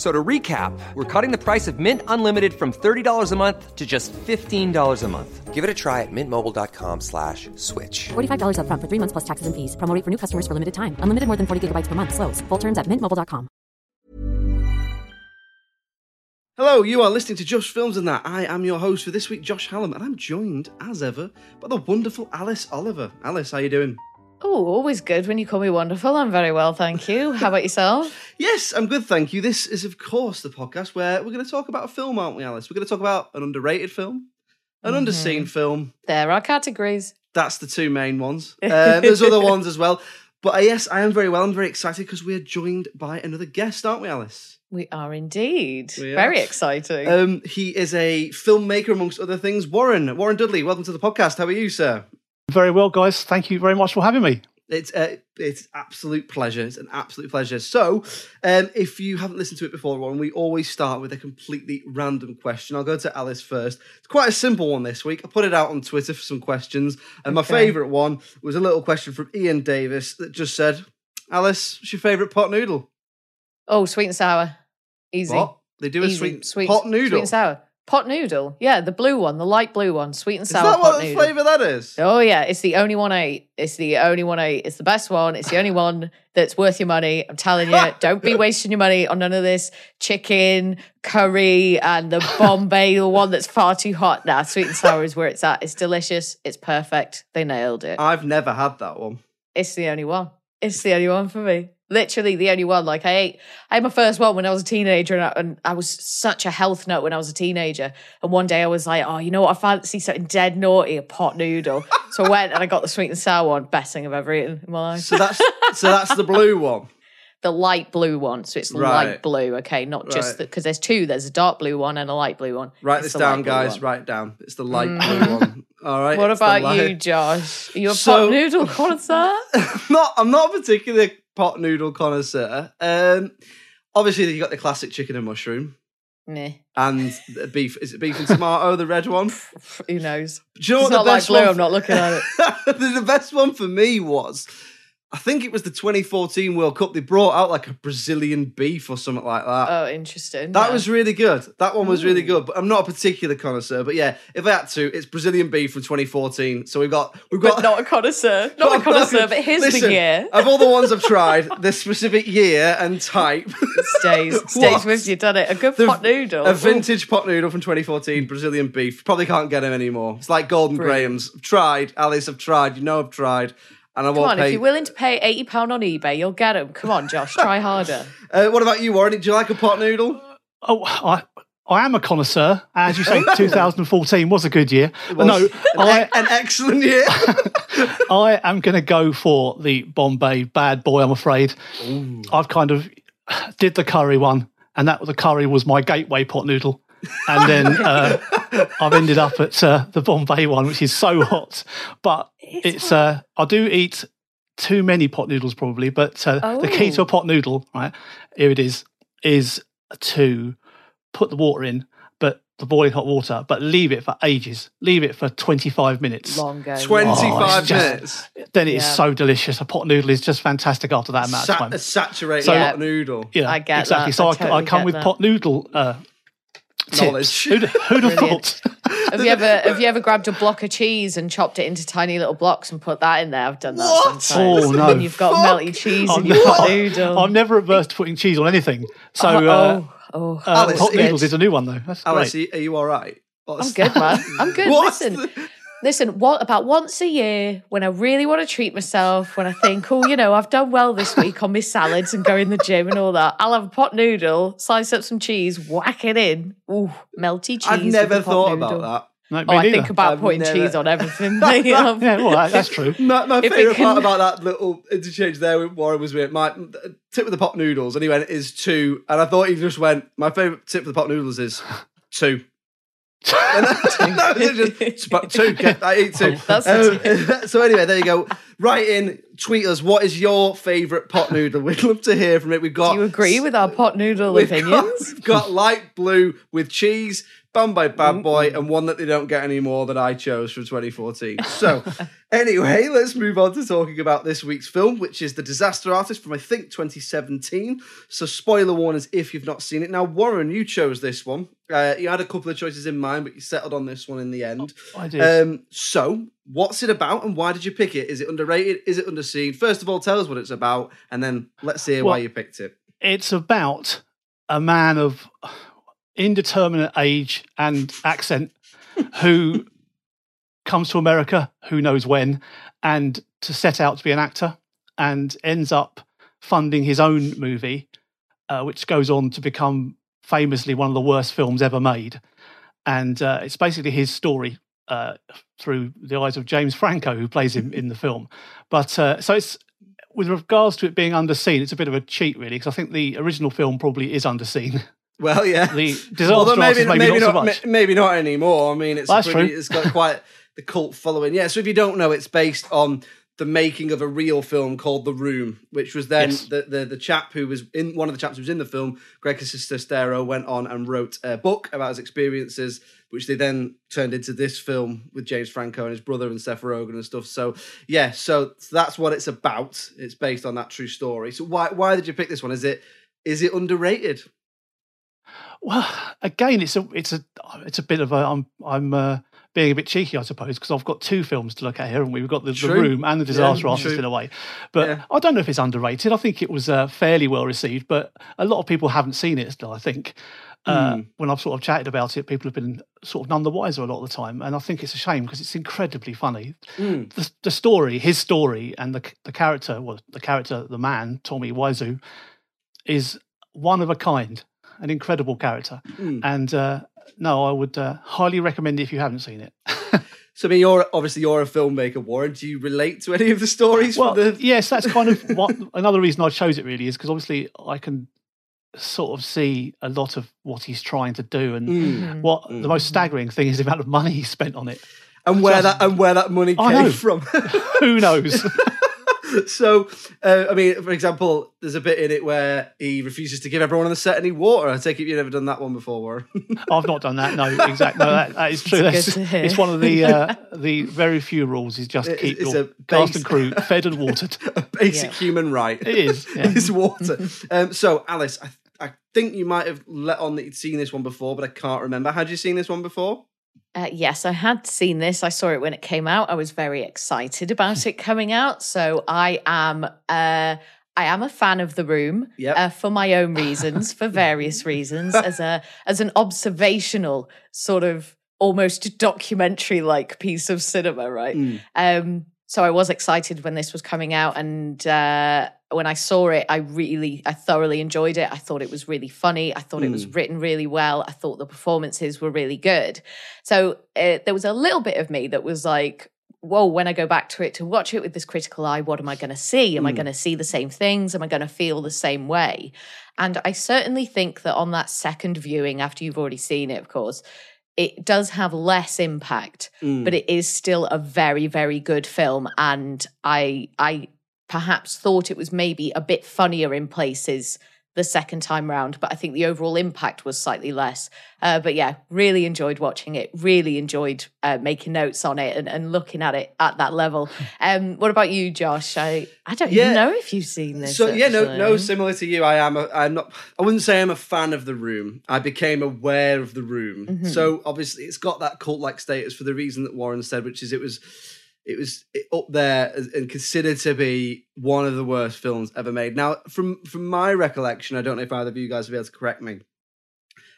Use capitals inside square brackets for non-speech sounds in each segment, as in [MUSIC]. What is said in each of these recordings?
F- So to recap, we're cutting the price of Mint Unlimited from $30 a month to just $15 a month. Give it a try at mintmobile.com slash switch. $45 upfront for three months plus taxes and fees. Promo rate for new customers for limited time. Unlimited more than 40 gigabytes per month. Slows. Full terms at mintmobile.com. Hello, you are listening to Josh Films and That. I am your host for this week, Josh Hallam, and I'm joined, as ever, by the wonderful Alice Oliver. Alice, how you doing? Oh, always good when you call me wonderful. I'm very well, thank you. How about yourself? [LAUGHS] Yes, I'm good, thank you. This is, of course, the podcast where we're going to talk about a film, aren't we, Alice? We're going to talk about an underrated film, an underseen film. There are categories. That's the two main ones. Uh, [LAUGHS] there's other ones as well. But uh, yes, I am very well. I'm very excited because we're joined by another guest, aren't we, Alice? We are indeed. We are. Very exciting. Um, he is a filmmaker, amongst other things. Warren, Warren Dudley, welcome to the podcast. How are you, sir? Very well, guys. Thank you very much for having me. It's uh, it's absolute pleasure. It's an absolute pleasure. So, um, if you haven't listened to it before, Warren, we always start with a completely random question. I'll go to Alice first. It's quite a simple one this week. I put it out on Twitter for some questions, and my favourite one was a little question from Ian Davis that just said, "Alice, what's your favourite pot noodle?" oh, sweet and sour. Easy. What they do a Easy. sweet, pot noodle. Sweet and sour. Pot noodle. Yeah, the blue one, the light blue one. Sweet and sour. Is that what noodle. flavour that is? Oh yeah, it's the only one I eat. It's the only one I eat. It's the best one. It's the only one that's worth your money. I'm telling you, [LAUGHS] don't be wasting your money on none of this chicken, curry, and the Bombay, the one that's far too hot. Nah, sweet and sour is where it's at. It's delicious. It's perfect. They nailed it. I've never had that one. It's the only one. It's the only one for me. Literally the only one. Like I ate, I had my first one when I was a teenager, and I, and I was such a health nut when I was a teenager. And one day I was like, oh, you know what? I fancy something dead naughty, a pot noodle. [LAUGHS] so I went and I got the sweet and sour one. Best thing I've ever eaten in my life. So that's so that's the blue one. [LAUGHS] the light blue one. So it's Right. light blue. Okay, not just Right. because there's two. There's a dark blue one and a light blue one. Write It's this down, guys. one. Write it down. It's the light mm. blue one. [LAUGHS] All right. What about you, Josh? Are you a So- pot noodle connoisseur? not I'm not a particular pot noodle connoisseur. Um, obviously you got the classic chicken and mushroom and the beef. Is it beef and tomato, the red one? [LAUGHS] who knows? Do you know It's what not the like best blue. one? I'm not looking at it. [LAUGHS] the best one for me was. I think it was the 2014 World Cup. They brought out like a Brazilian beef or something like that. Oh, interesting. That Yeah. was really good. That one was really hmm. good. But I'm not a particular connoisseur. But yeah, if I had to, it's Brazilian beef from 2014. So we've got we've got but not a connoisseur. [LAUGHS] Not a connoisseur, but here's Listen, the year. Of all the ones I've tried, [LAUGHS] the specific year and type. Stays, [LAUGHS] stays with you, done it. A good The- pot noodle. A vintage pot noodle from 2014, Brazilian beef. Probably can't get them anymore. It's like Golden Brilliant. Graham's. I've tried, Alice. I've tried. You know I've tried, and I Come won't on, pay. if you're willing to pay eighty pound on eBay, you'll get them. Come on, Josh, try [LAUGHS] harder. uh, what about you, Warren? Do you like a pot noodle? Oh, I, I am a connoisseur. As you say, [LAUGHS] 2014 was a good year. But no, an, I, an excellent year. [LAUGHS] I am going to go for the Bombay bad boy, I'm afraid. I've kind of did the curry one, and that the curry was my gateway pot noodle. And then uh, I've ended up at uh, the Bombay one, which is so hot. But it's, uh, I do eat too many pot noodles probably, but uh, the key to Oh. a pot noodle, right? Here it is, is to put the water in, but the boiling hot water, but leave it for ages. Leave it for 25 minutes. Longer. 25 Oh, it's just- minutes. Then it is Yeah. so delicious. A pot noodle is just fantastic after that amount Sa- of time. a saturated So- pot noodle. Yeah, I get exactly. that. So I I, I come with that. pot noodle uh, tips. [LAUGHS] Knowledge. Who'd, who'd have Brilliant. thought? Have you ever have you ever grabbed a block of cheese and chopped it into tiny little blocks and put that in there? I've done that What? sometimes. Oh, no. When you've got Fuck. melty cheese I'm in your pot not- noodle. I'm never averse to putting cheese on anything. So uh, oh, oh, uh, Alice, pot it's- noodles is a new one though. That's Alice, great. are you, are you all right? I'm good, man. I'm good. [LAUGHS] Listen, the- Listen, what about once a year when I really want to treat myself, when I think, oh, you know, I've done well this week on my salads and going the gym and all that, I'll have a pot noodle, slice up some cheese, whack it in. Ooh, melty cheese. I've with never pot thought noodle. about No, me Oh, I neither. think about I've putting never- cheese on everything. [LAUGHS] [LAUGHS] mate. Um, Yeah, well, [LAUGHS] that, that's true. My, my If it favourite part about that little interchange there with Warren was with my tip with the pot noodles, and he went, is two. And I thought he just went, my favourite tip for the pot noodles is two. And that- that was it, just, [LAUGHS] "It's two. Get, I eat two. [LAUGHS] Um, [LAUGHS] so anyway, there you go. Write in, tweet us. What is your favourite pot noodle? We'd love to hear from it. We've got. Do you agree with our pot noodle We've got, opinions? we've got light blue with cheese, Bombay Bad Mm. Boy, and one that they don't get anymore that I chose from 2014. So, [LAUGHS] anyway, let's move on to talking about this week's film, which is The Disaster Artist from I think 2017. So, spoiler warnings if you've not seen it. Now, Warren, you chose this one. Uh, you had a couple of choices in mind, but you settled on this one in the end. I did. Um, so, what's it about, and why did you pick it? Is it underrated? Is it underseen? First of all, tell us what it's about, and then let's hear why you picked it. it's about a man of indeterminate age and accent who comes to America, who knows when, and to set out to be an actor, and ends up funding his own movie, uh, which goes on to become famously one of the worst films ever made. And uh, it's basically his story uh, through the eyes of James Franco, who plays him in the film. But uh, so it's with regards to it being underseen, it's a bit of a cheat, really, because I think the original film probably is underseen. [LAUGHS] Well, yeah. The disaster Although artist maybe, maybe not, so not, much. maybe not anymore. I mean, it's pretty, it's got quite the cult following. Yeah. So if you don't know, it's based on the making of a real film called The Room, which was then Yes. the, the the chap who was in one of the chaps who was in the film, Greg Sestero, went on and wrote a book about his experiences, which they then turned into this film with James Franco and his brother and Seth Rogen and stuff. So yeah, so that's what it's about. It's based on that true story. So why why did you pick this one? Is it is it underrated? Well, again, it's a it's a it's a bit of a I'm I'm uh, being a bit cheeky, I suppose, because I've got two films to look at here, haven't we? We've got the, the Room and the Disaster Yeah, Artist true. in a way. But Yeah. I don't know if it's underrated. I think it was uh, fairly well received, but a lot of people haven't seen it still. I think. Uh, Hmm. When I've sort of chatted about it, people have been sort of none the wiser a lot of the time, and I think it's a shame because it's incredibly funny. Hmm. The, the story, his story, and the the character, well, the character, the man, Tommy Wiseau, is one of a kind, an incredible character. Hmm. And uh, no, I would uh, highly recommend it if you haven't seen it. [LAUGHS] So I mean, you're obviously you're a filmmaker, Warren. Do you relate to any of the stories? well, from the... yes, that's kind of [LAUGHS] what another reason I chose it really is because obviously I can sort of see a lot of what he's trying to do and Mm. what the most staggering thing is the amount of money he spent on it. and where that and where that money came from. [LAUGHS] Who knows? [LAUGHS] so, uh, I mean, for example, there's a bit in it where he refuses to give everyone on the set any water. I take it you've never done that one before, Warren. [LAUGHS] I've not done that. No, exactly. No, that, that is true. It's That's, good to hear. it's one of the uh, [LAUGHS] the very few rules is just It- keep it's your a cast and crew fed and watered. a basic Yeah. human right. It is. Yeah. is water. um, so, Alice, I, I think you might have let on that you'd seen this one before, but I can't remember. Had you seen this one before? Uh, yes, I had seen this. I saw it when it came out. I was very excited about [LAUGHS] it coming out. So I am, uh, I am a fan of The Room Yep. uh, for my own reasons, for [LAUGHS] various reasons, as a as an observational sort of almost documentary like piece of cinema, right? Mm. Um, so I was excited when this was coming out, and uh, when I saw it, I really, I thoroughly enjoyed it. I thought it was really funny. I thought it was written really well. I thought the performances were really good. So uh, there was a little bit of me that was like, "Whoa!" When I go back to it to watch it with this critical eye, what am I going to see? Am I going to see the same things? Am I going to feel the same way? And I certainly think that on that second viewing, after you've already seen it, of course, it does have less impact, Mm. but it is still a very, very good film. And I, I perhaps thought it was maybe a bit funnier in places the second time round, but I think the overall impact was slightly less. Uh, but yeah, really enjoyed watching it. Really enjoyed uh, making notes on it and, and looking at it at that level. [LAUGHS] Um, what about you, Josh? I I don't Yeah. even know if you've seen this. So yeah, no, no. Similar to you, I am. A, I'm not. I wouldn't say I'm a fan of the room. I became aware of the room. Mm-hmm. So obviously, it's got that cult-like status for the reason that Warren said, which is it was, it was up there and considered to be one of the worst films ever made. Now, from from my recollection, I don't know if either of you guys will be able to correct me.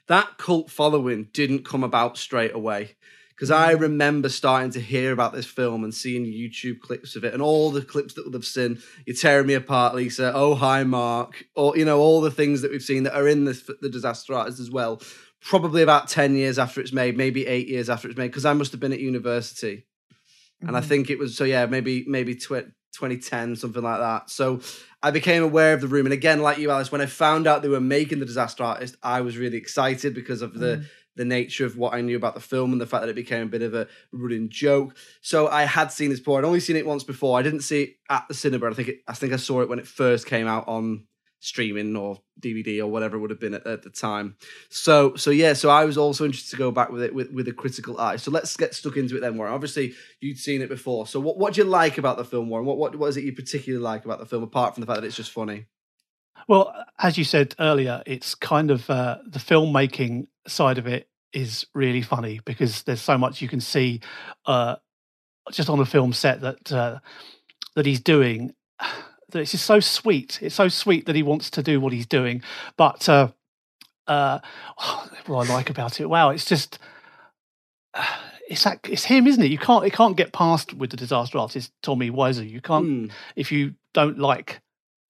That cult following didn't come about straight away. because I mm. remember starting to hear about this film and seeing YouTube clips of it and all the clips that we'll have seen. You're tearing me apart, Lisa. Oh, hi, Mark. Or you know all the things that we've seen that are in this, the Disaster Artist as well. Probably about ten years after it's made, maybe eight years after it's made, because I must have been at university, and I mm-hmm. think it was so yeah, maybe maybe tw- 2010 something like that. So I became aware of the room, and again, like you, Alice, when I found out they were making the Disaster Artist, I was really excited because of the mm-hmm. the nature of what I knew about the film and the fact that it became a bit of a running joke. So I had seen this before. I'd only seen it once before. I didn't see it at the cinema. I think it, I think I saw it when it first came out on streaming or DVD or whatever it would have been at, at the time. So so yeah, so I was also interested to go back with it with, with a critical eye. So let's get stuck into it then, Warren. Obviously you'd seen it before. So what, what do you like about the film, Warren? What, what what is it you particularly like about the film, apart from the fact that it's just funny? Well, as you said earlier, it's kind of uh, the filmmaking side of it is really funny because there's so much you can see uh, just on a film set that uh, that he's doing. That it's just so sweet. It's so sweet that he wants to do what he's doing. But uh, uh, [SIGHS] what I like about it, wow, it's just [SIGHS] it's that, it's him, isn't it? You can't it can't get past with the disaster artist Tommy Wiseau. You can't Hmm. if you don't like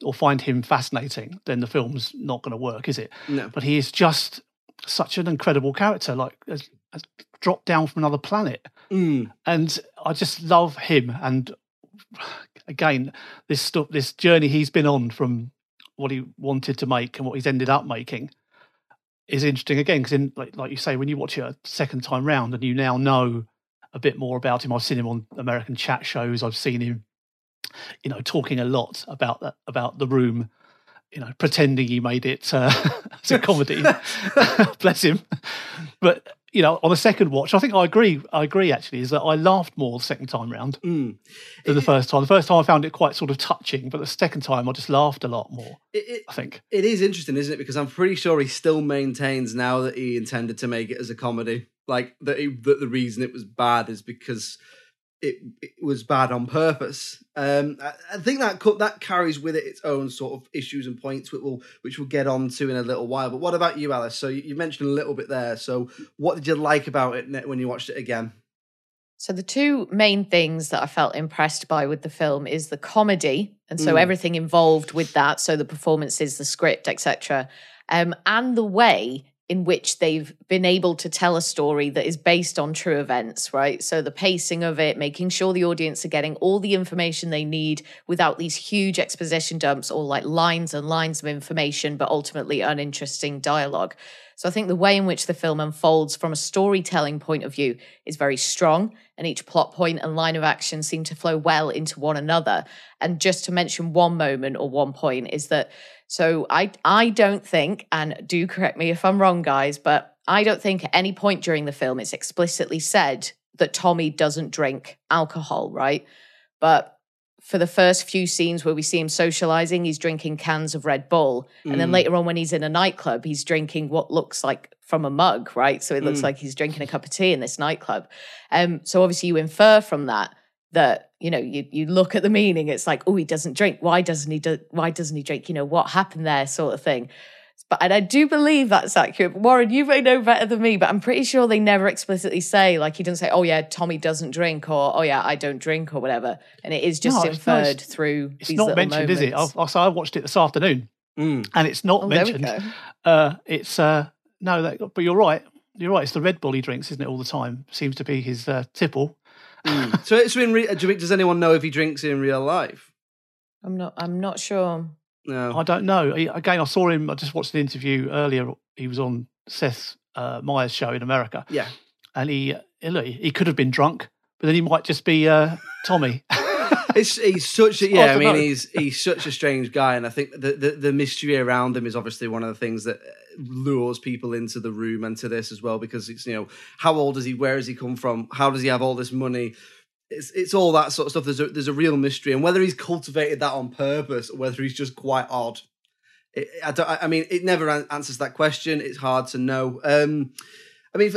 or find him fascinating, then the film's not going to work, is it? No. But he is just such an incredible character, like has, has dropped down from another planet, Mm. and I just love him. And again, this stuff, this journey he's been on from what he wanted to make and what he's ended up making is interesting again because, like, like you say, when you watch it a second time round and you now know a bit more about him, I've seen him on American chat shows. I've seen him, you know, talking a lot about that about the room. You know, pretending he made it uh, [LAUGHS] as a comedy. [LAUGHS] [LAUGHS] Bless him. But you know, on the second watch, I think I agree. I agree. Actually, is that I laughed more the second time round Mm. than the first time. The first time I found it quite sort of touching, but the second time I just laughed a lot more. It, it, I think. it is interesting, isn't it? Because I'm pretty sure he still maintains now that he intended to make it as a comedy. Like that, he, that the reason it was bad is because it, it was bad on purpose. Um, I, I think that co- that carries with it its own sort of issues and points, which we'll which we'll get on to in a little while. But what about you, Alice? So you, you mentioned a little bit there. So what did you like about it when you watched it again? So the two main things that I felt impressed by with the film is the comedy, and so Mm. everything involved with that, so the performances, the script, etc., um, and the way in which they've been able to tell a story that is based on true events, right? So the pacing of it, making sure the audience are getting all the information they need without these huge exposition dumps or like lines and lines of information, but ultimately uninteresting dialogue. So I think the way in which the film unfolds from a storytelling point of view is very strong, and each plot point and line of action seem to flow well into one another. And just to mention one moment or one point is that so I I don't think, and do correct me if I'm wrong, guys, but I don't think at any point during the film it's explicitly said that Tommy doesn't drink alcohol, right? But for the first few scenes where we see him socializing, he's drinking cans of Red Bull. And then Mm. later on, when he's in a nightclub, he's drinking what looks like from a mug, right? So it looks Mm. like he's drinking a cup of tea in this nightclub. Um, so obviously, you infer from that that you know you you look at the meaning. It's like, oh, he doesn't drink. Why doesn't he? Do, why doesn't he drink? You know what happened there, sort of thing. But and I do believe that's accurate. Warren, you may know better than me, but I'm pretty sure they never explicitly say like he doesn't say, "Oh yeah, Tommy doesn't drink," or "Oh yeah, I don't drink," or whatever. And it is just No, inferred it's- through. It's these not little mentioned, is it? moments. I've, I, so I watched it this afternoon, Mm. and it's not Oh, there we mentioned. go. Uh, it's uh, no, that, but you're right. You're right. It's the Red Bull he drinks, isn't it? All the time seems to be his uh, tipple. Mm. so, so in re- do does anyone know if he drinks in real life? I'm not. I'm not sure. No. I don't know. Again, I saw him. I just watched an interview earlier. He was on Seth uh, Meyers' show in America, Yeah. and he uh, look, he could have been drunk, but then he might just be uh, Tommy. [LAUGHS] It's he's such a yeah. I to mean, know. he's he's such a strange guy, and I think the, the the mystery around him is obviously one of the things that lures people into the room and to this as well because it's you know how old is he? Where has he come from? How does he have all this money? It's it's all that sort of stuff. There's a there's a real mystery, and whether he's cultivated that on purpose or whether he's just quite odd. It, I. I mean, it never an- answers that question. It's hard to know. Um, I mean,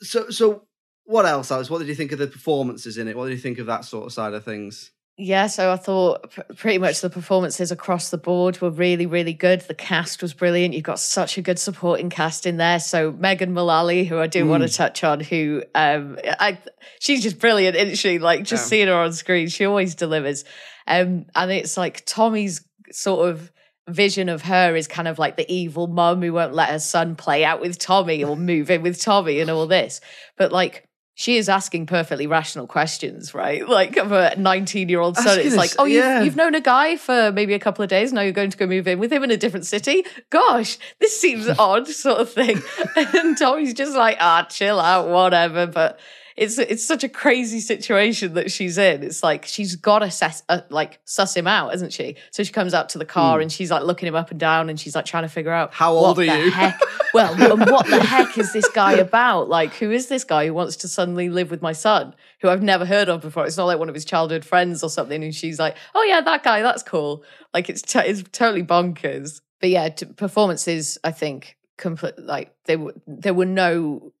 so so what else, Alice? What did you think of the performances in it? What did you think of that sort of side of things? Yeah, so I thought pretty much the performances across the board were really, really good. The cast was brilliant. You've got such a good supporting cast in there. So Megan Mullally, who I do want to touch on, who um, I she's just brilliant, isn't she? Like just Yeah. seeing her on screen, she always delivers. Um, and it's like Tommy's sort of vision of her is kind of like the evil mum who won't let her son play out with Tommy or move in with Tommy and all this. But like she is asking perfectly rational questions, right? [LAUGHS] Like of a 19 year old son. It's like, oh, you've, yeah. you've known a guy for maybe a couple of days. Now you're going to go move in with him in a different city. Gosh, this seems [LAUGHS] odd, sort of thing. [LAUGHS] And Tommy's just like, ah, chill out, whatever. But it's it's such a crazy situation that she's in. It's like she's got to suss, uh, like suss him out, isn't she? So she comes out to the car and she's like looking him up and down, and she's like trying to figure out. How what old are the you? Heck, well, [LAUGHS] what the heck is this guy about? Like, who is this guy who wants to suddenly live with my son, who I've never heard of before? It's not like one of his childhood friends or something. And she's like, oh yeah, that guy, that's cool. Like, it's t- it's totally bonkers. But yeah, t- performances, I think, complete like they were there were no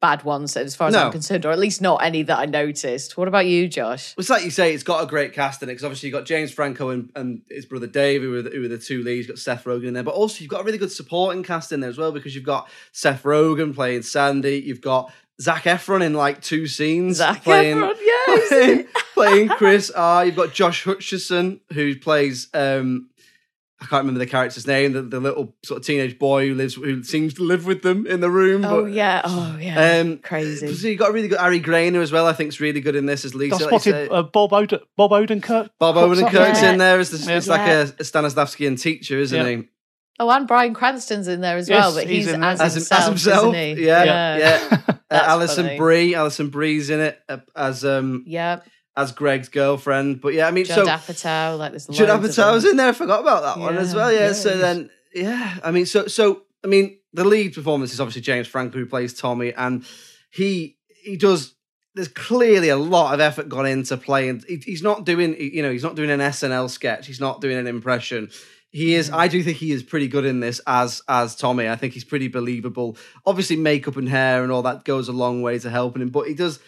bad ones as far as No. I'm concerned, or at least not any that I noticed. What about you, Josh? It's like you say, it's got a great cast in it because obviously you've got James Franco and, and his brother Dave, who are, the, who are the two leads. You've got Seth Rogen in there, but also you've got a really good supporting cast in there as well because you've got Seth Rogen playing Sandy. You've got Zac Efron in like two scenes. Zac playing, Efron, yes. playing, [LAUGHS] playing Chris R. You've got Josh Hutcherson who plays. um I can't remember the character's name. The, the little sort of teenage boy who lives, who seems to live with them in the room. Oh but, yeah, oh yeah, Um, crazy. So you got a really good Ari Graynor as well. I think is really good in this as Lisa. I spotted say. uh, Bob, Oden, Bob Odenkirk. Bob Odenkirk's Yeah. in there as the, Yeah. it's like a, a Stanislavskian teacher, isn't Yeah. he? Oh, and Bryan Cranston's in there as Yes, well, but he's he's, as, As, him- himself, as himself, isn't he? yeah, yeah. [LAUGHS] Uh, That's Alison funny. Brie, Alison Brie's in it uh, as um Yeah, as Greg's girlfriend. But yeah, I mean, Judd so Apatow, like there's Judd Apatow was in there. I forgot about that one as well. Yeah. yeah, so then, yeah, I mean, so so I mean, the lead performance is obviously James Franco who plays Tommy, and he he does. There's clearly a lot of effort gone into playing. He, he's not doing, you know, he's not doing an SNL sketch. He's not doing an impression. He is. I do think he is pretty good in this as as Tommy. I think he's pretty believable. Obviously, makeup and hair and all that goes a long way to helping him. But he does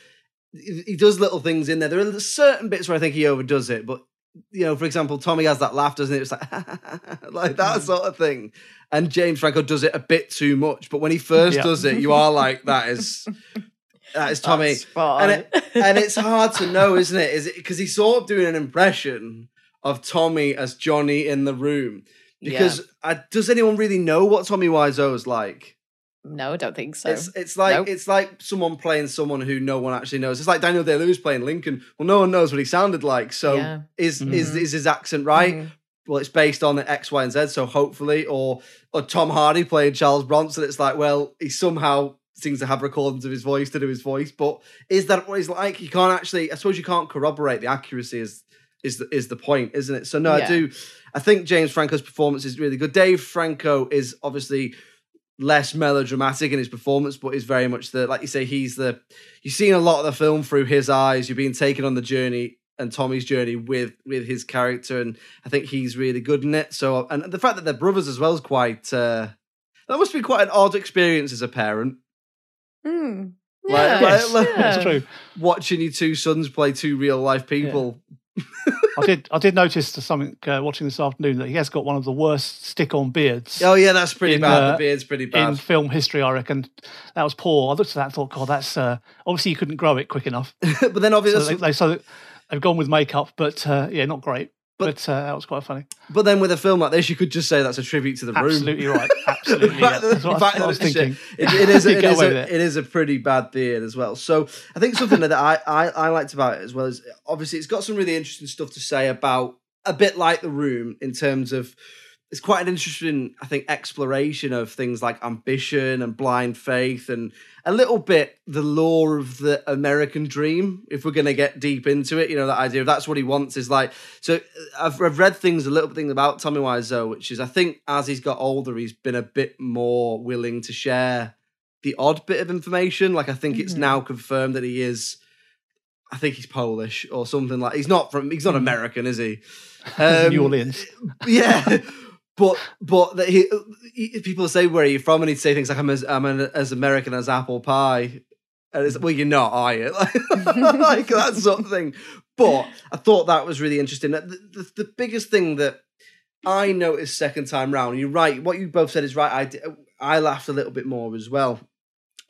he does little things in there. There are certain bits where I think he overdoes it, but you know, for example, Tommy has that laugh, doesn't it? It's like [LAUGHS] like that sort of thing. And James Franco does it a bit too much. But when he first Yeah. does it, you are like, that is [LAUGHS] that is Tommy. And it, and it's hard to know, isn't it? Is it because he's sort of doing an impression of Tommy as Johnny in the room? Because uh, does anyone really know what Tommy Wiseau is like? No, I don't think so. It's it's like Nope. it's like someone playing someone who no one actually knows. It's like Daniel Day Lewis playing Lincoln. Well, no one knows what he sounded like. So Yeah. is Mhm. is is his accent right? Mhm. Well, it's based on the X, Y, and Z. So hopefully, or or Tom Hardy playing Charles Bronson. It's like well, he somehow seems to have recordings of his voice to do his voice. But is that what he's like? You can't actually. I suppose you can't corroborate the accuracy. Is is the is the point, isn't it? So no, I do. I think James Franco's performance is really good. Dave Franco is obviously less melodramatic in his performance, but is very much the like you say, he's the you've seen a lot of the film through his eyes. You're being taken on the journey and Tommy's journey with with his character, and I think he's really good in it. So and the fact that they're brothers as well is quite uh that must be quite an odd experience as a parent. Hmm. Like- Yes, like- yeah. that's true. Watching your two sons play two real life people. I did. I did notice something uh, watching this afternoon that he has got one of the worst stick-on beards Oh yeah, that's pretty In, bad. uh, the beard's pretty bad in film history. I reckon that was poor. I looked at that and thought, God, that's uh, obviously you couldn't grow it quick enough. [LAUGHS] but then So obviously, they, they so they've gone with makeup, but uh, yeah, not great. But- But, uh, that was quite funny. but then with a film like this, you could just say that's a tribute to the room. Absolutely right. [LAUGHS] Absolutely. The yeah. fact that- That's what, I, was thinking. It, it is. [LAUGHS] A, You it, get is away a, it. it is a pretty bad beard as well. So I think something that I, I I liked about it as well is obviously it's got some really interesting stuff to say about a bit like the room in terms of it's quite an interesting I think exploration of things like ambition and blind faith and a little bit the lore of the American dream. If we're going to get deep into it, you know that idea of that's what he wants is like. So uh, I've, I've read things a little thing about Tommy Wiseau, which is I think as he's got older, he's been a bit more willing to share the odd bit of information. Like I think it's Mhm. now confirmed that he is. I think he's Polish or something like. He's not from. He's not American, is he? [LAUGHS] Um, New Orleans. yeah. But but he, he- people say where are you from, and he'd say things like I'm as I'm an, as American as apple pie, And it's well, you're not, are you? [LAUGHS] like that sort of thing. But I thought that was really interesting. The, the, the biggest thing that I noticed second time round, you're right. What you both said is right. I I laughed a little bit more as well.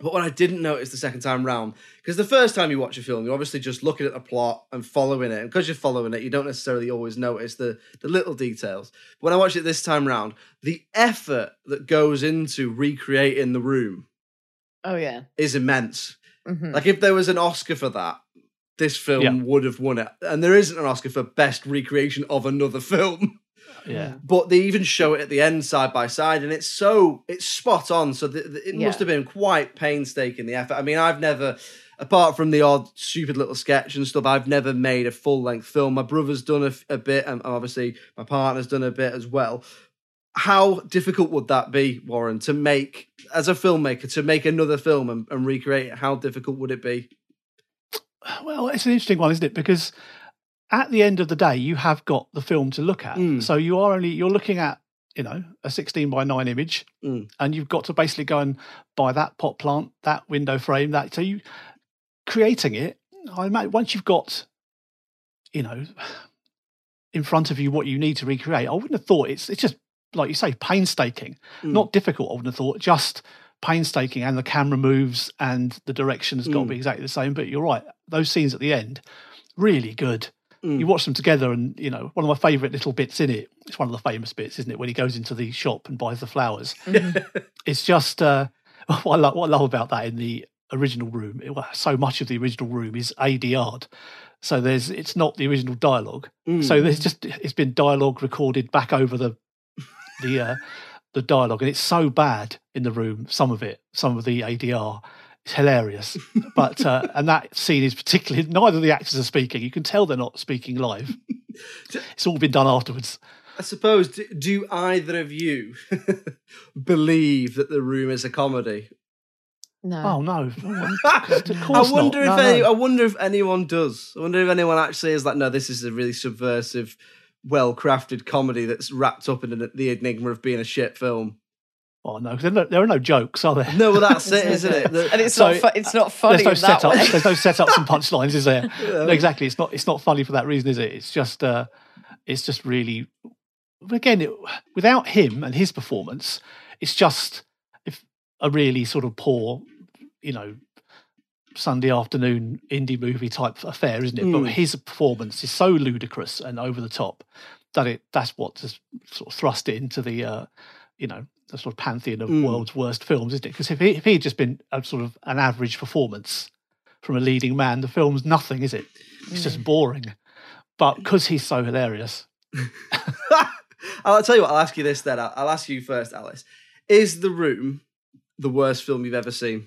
But what I didn't notice the second time round, because the first time you watch a film, you're obviously just looking at the plot and following it. And because you're following it, you don't necessarily always notice the, the little details. But when I watched it this time round, the effort that goes into recreating the room Oh yeah. is immense. Mhm. Like if there was an Oscar for that, this film Yeah. would have won it. And there isn't an Oscar for best recreation of another [LAUGHS] film. Yeah. But they even show it at the end side by side, and it's so it's spot on. So the, the- it Yeah. must have been quite painstaking the effort. I mean, I've never, apart from the odd stupid little sketch and stuff, I've never made a full length film. My brother's done a bit, and obviously my partner's done a bit as well. How difficult would that be, Warren, to make as a filmmaker to make another film and, and recreate it? How difficult would it be? Well, it's an interesting one, isn't it? Because at the end of the day, you have got the film to look at. Mm. So you are only you're looking at you know a 16 by 9 image, Mm. and you've got to basically go and buy that pot plant, that window frame, that. So you creating it. I imagine once you've got you know [SIGHS] in front of you what you need to recreate, I wouldn't have thought it's it's just like you say painstaking, Mm. not difficult. I wouldn't have thought just painstaking, and the camera moves and the direction has got to Mm. be exactly the same. But you're right; those scenes at the end, really good. Mm. You watch them together, and you know one of my favourite little bits in it. It's one of the famous bits, isn't it? When he goes into the shop and buys the flowers. it's just uh, [LAUGHS] what I love. What I love about that in the original room. It, so much of the original room is ADR'd. So there's it's not the original dialogue. Mm. So there's just it's been dialogue recorded back over the the uh, the dialogue, and it's so bad in the room. Some of it, some of the ADR, hilarious. But uh, and that scene is particularly neither of the actors are speaking. You can tell they're not speaking live. [LAUGHS] It's all been done afterwards. I suppose, do, do either of you [LAUGHS] believe that the room is a comedy? No. Oh no! [LAUGHS] Of I wonder not. if No, any, no. I wonder if anyone does. I wonder if anyone actually is like, no, this is a really subversive, well-crafted comedy that's wrapped up in the enigma of being a shit film. Oh no, 'cause there, are no, there are no jokes, are there? No, well, that's [LAUGHS] it, isn't it? The- and it's So, not. Fu- it's not funny There's no in that way. setups. There's no setups and [LAUGHS] punchlines, is there? No, exactly. It's not. It's not funny for that reason, is it? It's just. Uh, it's just really. Again, it, without him and his performance, it's just if a really sort of poor, you know, Sunday afternoon indie movie type affair, isn't it? Mm. But his performance is so ludicrous and over the top that it that's what just sort of thrust it into the, uh, you know, the sort of pantheon of Mm. world's worst films, isn't it? Because if he if he'd just been a sort of an average performance from a leading man, the film's nothing, is it? It's just boring. But because he's so hilarious, [LAUGHS] I'll tell you what. I'll ask you this then. I'll, I'll ask you first, Alice. Is The Room the worst film you've ever seen?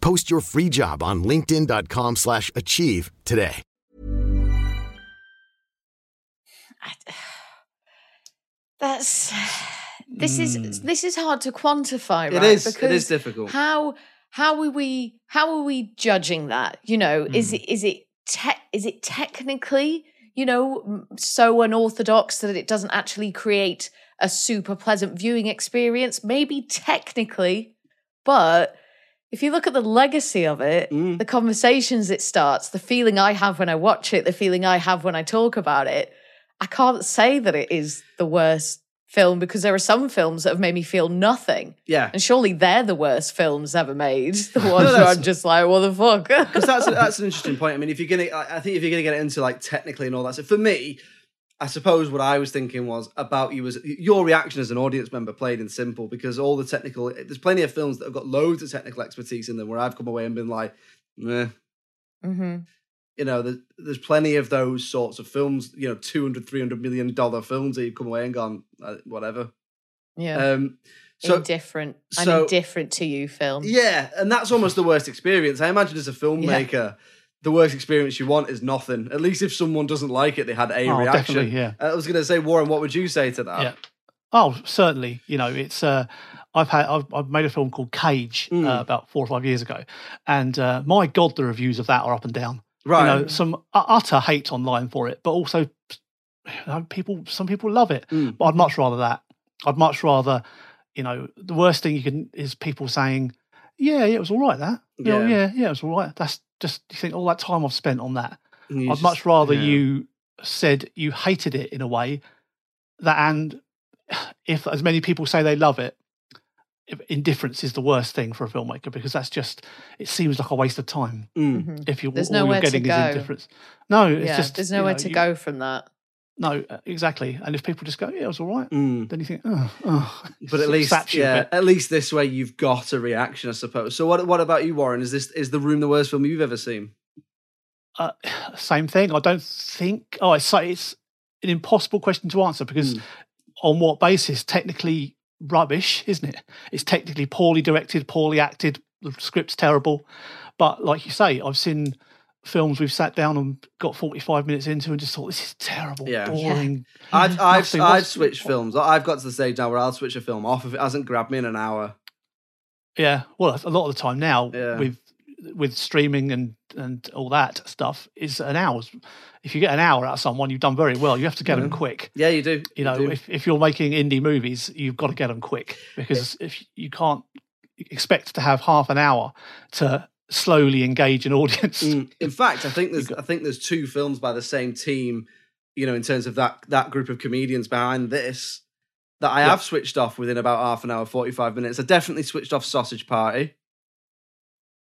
Post your free job on linkedin.com/achieve slash achieve today. [SIGHS] That's this is Mm. this is hard to quantify, It right? is. It is Because difficult. How how are we how are we judging that? You know, is Mm. it is it te- is it technically you know so unorthodox that it doesn't actually create a super pleasant viewing experience? Maybe technically, but if you look at the legacy of it, Mm. the conversations it starts, the feeling I have when I watch it, the feeling I have when I talk about it, I can't say that it is the worst film because there are some films that have made me feel nothing. Yeah. And surely they're the worst films ever made. [LAUGHS] The ones where I'm just like, what the fuck? [LAUGHS] because that's [LAUGHS] that's an interesting point. I mean, if you're gonna, I I think if you're gonna get into like technically and all that. So for me, I suppose what I was thinking was about you was your reaction as an audience member played in simple because all the technical. There's plenty of films that have got loads of technical expertise in them where I've come away and been like, meh. hmm You know, there's, there's plenty of those sorts of films. You know, 200, 300 million dollar films that you've come away and gone, uh, whatever. Yeah. Um, so indifferent. I'm so- indifferent to you, film. Yeah, and that's almost the worst experience. I imagine as a filmmaker, the worst experience you want is nothing. At least if someone doesn't like it, they had a Oh, reaction. definitely, yeah. I was going to say, Warren, what would you say to that? Yeah. Oh, certainly. You know, it's. Uh, I've had. I've, I've made a film called Cage Mm. uh, about four or five years ago, and uh, my God, the reviews of that are up and down. Right. You know, some utter hate online for it, but also you know, people. Some people love it, Mm. but I'd much rather that. I'd much rather. You know, the worst thing you can is people saying, "Yeah, yeah, it was all right." That. You know, Yeah. yeah, yeah, it was all right. That's just you think all that time I've spent on that. I'd just- much rather yeah. you said you hated it in a way that, and if as many people say they love it, indifference is the worst thing for a filmmaker because that's just it seems like a waste of time Mm. Mhm. if you There's all nowhere you're to getting is indifference. No, it's yeah, just there's you nowhere know, to you- go from that. No, uh, exactly. And if people just go, yeah, it was all right, Mm. then you think, oh, oh But at least, saps you a yeah, at least this way you've got a reaction, I suppose. So, what what about you, Warren? Is this is the Room the worst film you've ever seen? Uh, [SIGHS] same thing. I don't think. Oh, it's it's an impossible question to answer because Mm. on what basis? Technically rubbish, isn't it? It's technically poorly directed, poorly acted. The script's terrible. But like you say, I've seen films we've sat down and got 45 minutes into and just thought this is terrible, Yeah. boring. I've I've, nothing. I've switched films. I've got to the stage now where I'll switch a film off if it hasn't grabbed me in an hour. Yeah, well, a lot of the time now Yeah. with with streaming and and all that stuff is an hour's. If you get an hour out of someone, you've done very well. You have to get them mm-hmm. quick. Yeah, you do. You know, do. if if you're making indie movies, you've got to get them quick eh because if you can't expect to have half an hour to slowly engage an audience. Mm. [LAUGHS] In fact, I think there's I think there's two films by the same team, you know, in terms of that that group of comedians behind this that I Yeah. have switched off within about half an hour, forty five minutes. I definitely switched off Sausage Party.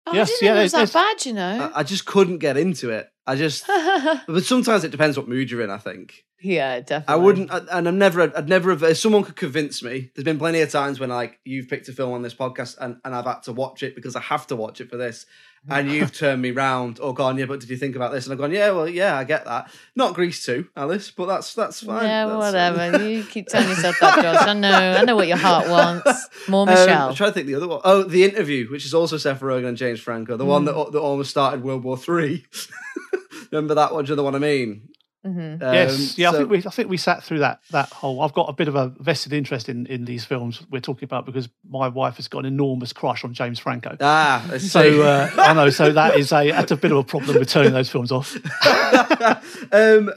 Oh, Yes, I didn't yeah, know it was that bad, you know. I, I just couldn't get into it. I just, [LAUGHS] but sometimes it depends what mood you're in. I think. yeah, definitely. I wouldn't, I- and I'm never, I'd never have, if someone could convince me, there's been plenty of times when like you've picked a film on this podcast and, and I've had to watch it because I have to watch it for this. And [LAUGHS] you've turned me round or gone, yeah, but did you think about this? And I've gone, yeah, well, yeah, I get that. Not Grease 2, Alice, but that's, that's fine. Yeah, That's- whatever. you keep telling yourself that, Josh. I know. I know what your heart [LAUGHS] wants. More Um, Michelle. I'm trying to think the other one. Oh, The Interview, which is also Seth Rogen and James Franco, the one Mm. that, that almost started World War Three. [LAUGHS] Remember that one? Do you know the one I mean? Mhm. yes, Um, yeah, I think we I think we sat through that that whole. I've got a bit of a vested interest in in these films we're talking about because my wife has got an enormous crush on James Franco. Ah, I. So uh, I know. So that is a that's a bit of a problem with turning those films off. [LAUGHS] um,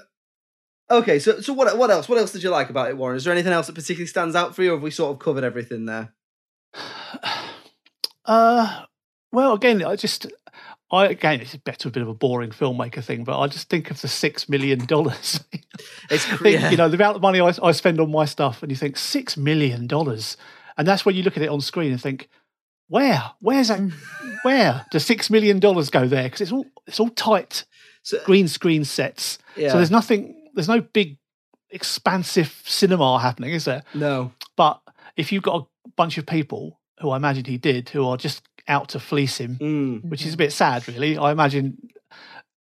okay, so so what what else? What else did you like about it, Warren? Is there anything else that particularly stands out for you, or have we sort of covered everything there? [SIGHS] Uh, well, again, I just, I again, it's back to a bit of a boring filmmaker thing, but I just think of the six million dollars. [LAUGHS] It's think, yeah. you know the amount of money I, I spend on my stuff, and you think six million dollars, and that's when you look at it on screen and think, where, where's that, [LAUGHS] where does six million dollars go there? Because it's all it's all tight. green screen sets. Yeah. So there's nothing. There's no big expansive cinema happening, is there? No. But if you've got a bunch of people who I imagine he did, who are just out to fleece him, Mm. which is a bit sad, really. I imagine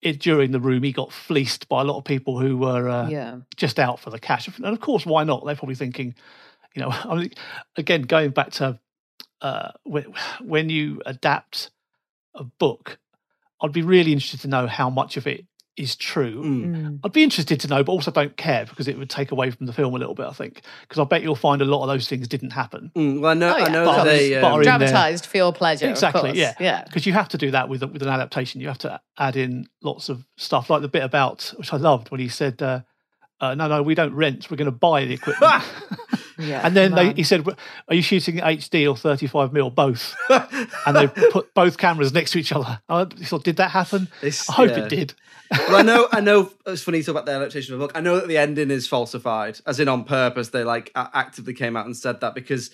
it during the room he got fleeced by a lot of people who were uh, Yeah. just out for the cash. And of course, why not? They're probably thinking, you know, [LAUGHS] I mean, again, going back to uh, when, when you adapt a book, I'd be really interested to know how much of it is true. Mm. I'd be interested to know, but also don't care because it would take away from the film a little bit. I think because I bet you'll find a lot of those things didn't happen. Mm, well, I know, Oh, yeah. I know But- that they. Um, in there. Dramatized for your pleasure. of Exactly, course. yeah, Yeah. Because you have to do that with with an adaptation. You have to add in lots of stuff, like the bit about which I loved when he said, uh, uh, "No, no, we don't rent. We're going to buy the equipment." [LAUGHS] [LAUGHS] Yeah. and then they, he said, "Are you shooting HD or 35 mil both?" [LAUGHS] and they put both cameras next to each other. I thought, did that happen? It's- I hope yeah. it did. well, I know, I know. It's funny you talk about the adaptation of the book. I know that the ending is falsified, as in on purpose. They like actively came out and said that because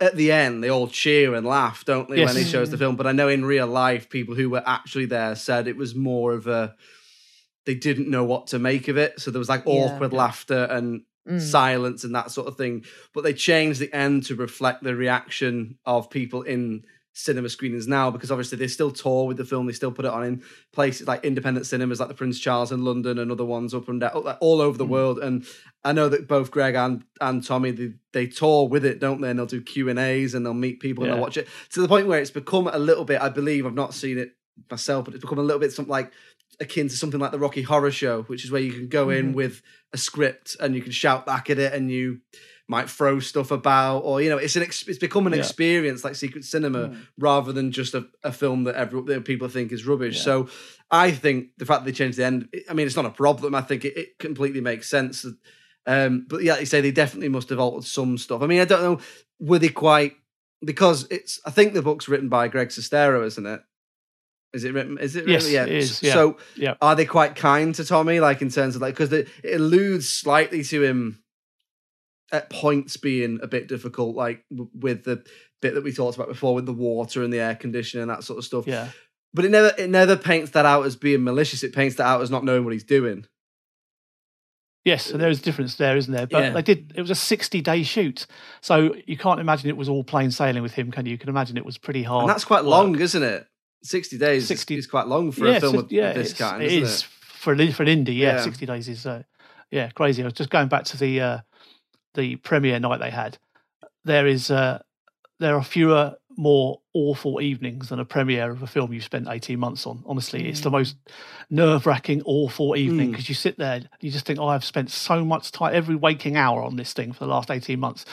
at the end they all cheer and laugh, don't they, when he shows the film? But I know in real life, people who were actually there said it was more of a they didn't know what to make of it, so there was like Yeah. awkward laughter and Mm. silence and that sort of thing. But they changed the end to reflect the reaction of people in cinema screenings now because obviously they still tour with the film. They still put it on in places like independent cinemas like the Prince Charles in London and other ones up and down all over the world. And I know that both Greg and, and Tommy they, they tour with it, don't they? And they'll do Q and A's and they'll meet people and they'll watch it to the point where it's become a little bit. I believe I've not seen it myself, but it's become a little bit something like akin to something like the Rocky Horror Show, which is where you can go in with a script and you can shout back at it and you might throw stuff about or you know it's an ex- it's become an Yeah. experience like secret cinema rather than just a, a film that every that people think is rubbish. So i think the fact that they changed the end i mean it's not a problem. I think it, it completely makes sense um but yeah like you say they definitely must have altered some stuff. I mean i don't know were they quite because it's i think the book's written by greg sestero isn't it is it written is it Yes, really? yeah it is, yeah. so Yeah. are they quite kind to Tommy, like in terms of like because it alludes slightly to him at points being a bit difficult, like with the bit that we talked about before with the water and the air conditioning and that sort of stuff. Yeah. But it never it never paints that out as being malicious. It paints that out as not knowing what he's doing. Yes, and there is a difference there, isn't there? But Yeah. they did. It was a sixty-day shoot, so you can't imagine it was all plain sailing with him, can you? You can imagine it was pretty hard. and that's quite work. long, isn't it? Sixty days 60 is quite long for Yeah, a film of yeah, this kind, it isn't is it? for an, for an indie. Yeah, Yeah. sixty days is uh, yeah crazy. I was just going back to the uh, the premiere night they had. There is uh, there are fewer more awful evenings than a premiere of a film you've spent 18 months on. Honestly, it's the most nerve wracking, awful evening Mm. because you sit there, you just think, oh, I've spent so much time, every waking hour on this thing for the last 18 months.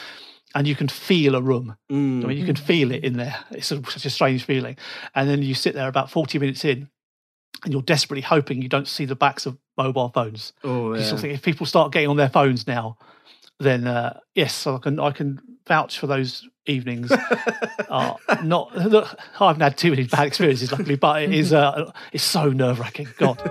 And you can feel a room. I Mm. mean, you can feel it in there. It's a, such a strange feeling. And then you sit there about 40 minutes in and you're desperately hoping you don't see the backs of mobile phones. Oh yeah. sort of if people start getting on their phones now, then uh, yes, I can I can vouch for those evenings. are not look, I haven't had too many bad experiences, luckily, but it is [LAUGHS] uh, it's so nerve wracking. God,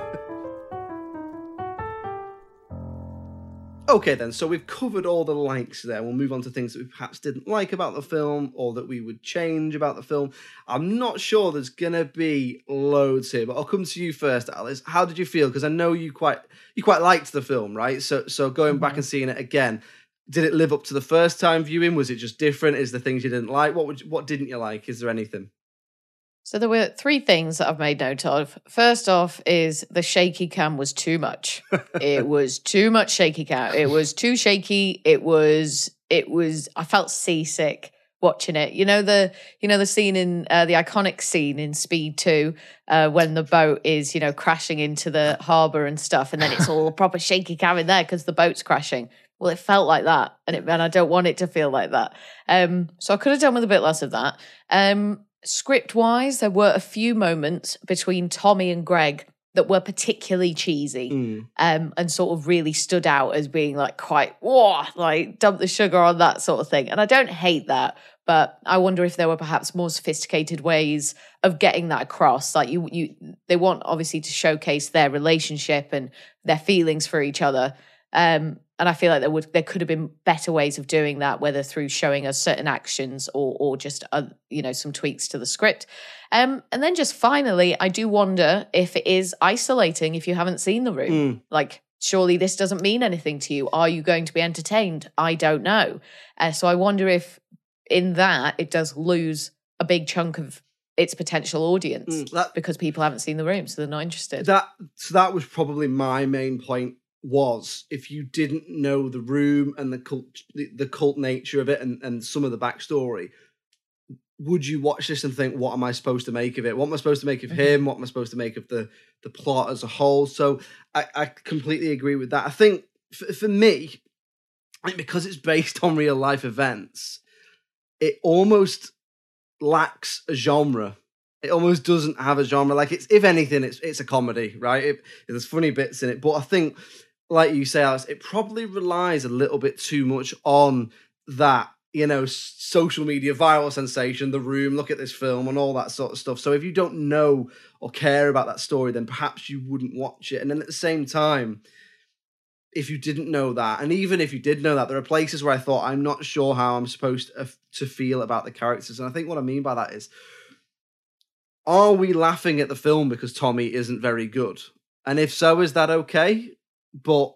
Okay, then. So we've covered all the likes there. We'll move on to things that we perhaps didn't like about the film or that we would change about the film. I'm not sure there's going to be loads here, but I'll come to you first, Alice. How did you feel? Because I know you quite you quite liked the film, right? So so going back mm-hmm. and seeing it again, did it live up to the first time viewing? Was it just different? Is there things you didn't like? What would you, what didn't you like? Is there anything? So there were three things that I've made note of. First off is the shaky cam was too much. [LAUGHS] it was too much shaky cam. It was too shaky. It was it was I felt seasick watching it. You know the you know the scene in uh, the iconic scene in Speed 2 uh, when the boat is, you know, crashing into the harbor and stuff and then it's all [LAUGHS] proper shaky cam in there because the boat's crashing. Well, it felt like that, and it, and I don't want it to feel like that. Um, so I could have done with a bit less of that. Um, script wise, there were a few moments between Tommy and Greg that were particularly cheesy Mm. um, and sort of really stood out as being like quite, whoa, like dump the sugar on that sort of thing. And I don't hate that, but I wonder if there were perhaps more sophisticated ways of getting that across. Like you, you, they want obviously to showcase their relationship and their feelings for each other. Um, and I feel like there would there could have been better ways of doing that, whether through showing us certain actions or or just uh, you know some tweaks to the script. Um, and then just finally, I do wonder if it is isolating if you haven't seen the room. Mm. Like, surely this doesn't mean anything to you. Are you going to be entertained? I don't know. Uh, so I wonder if in that it does lose a big chunk of its potential audience Mm, that- because people haven't seen the room, so they're not interested. That so that was probably my main point. Was if you didn't know the room and the cult, the, the cult nature of it, and and some of the backstory, would you watch this and think, "What am I supposed to make of it? What am I supposed to make of Mhm. him? What am I supposed to make of the the plot as a whole?" So I, I completely agree with that. I think for, for me, because it's based on real life events, it almost lacks a genre. It almost doesn't have a genre. Like it's, if anything, it's it's a comedy, right? It, there's funny bits in it, but I think, like you say, it probably relies a little bit too much on that, you know, social media viral sensation, the room, look at this film, and all that sort of stuff. So if you don't know or care about that story, then perhaps you wouldn't watch it. And then at the same time, if you didn't know that, and even if you did know that, there are places where I thought I'm not sure how I'm supposed to feel about the characters, and I think what I mean by that is, are we laughing at the film because Tommy isn't very good? And if so, is that okay? But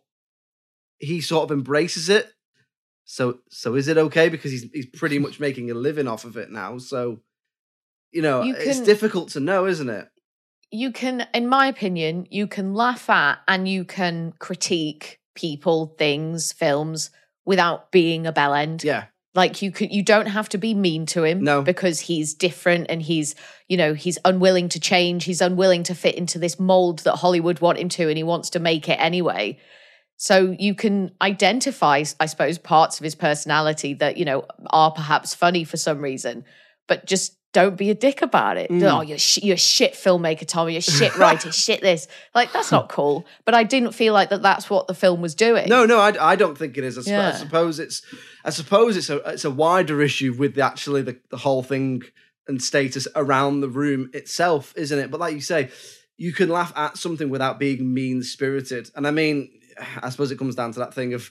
he sort of embraces it. So so is it okay because he's he's pretty much making a living off of it now? So you know, You it's difficult to know, isn't it? you can, in my opinion, you can laugh at and you can critique people, things, films without being a bell end. Yeah. Like you could you don't have to be mean to him No. because he's different and he's, you know, he's unwilling to change, he's unwilling to fit into this mold that Hollywood want him to and he wants to make it anyway. So you can identify, I suppose, parts of his personality that, you know, are perhaps funny for some reason, but just don't be a dick about it. Mm. Oh, you're, sh- you're a shit filmmaker, Tommy. You're a shit writer, [LAUGHS] shit this. Like, that's not cool. But I didn't feel like that that's what the film was doing. No, no, I, I don't think it is. I, sp- I suppose it's I suppose it's a it's a wider issue with the, actually the, the whole thing and status around the room itself, isn't it? But like you say, you can laugh at something without being mean spirited. And I mean, I suppose it comes down to that thing of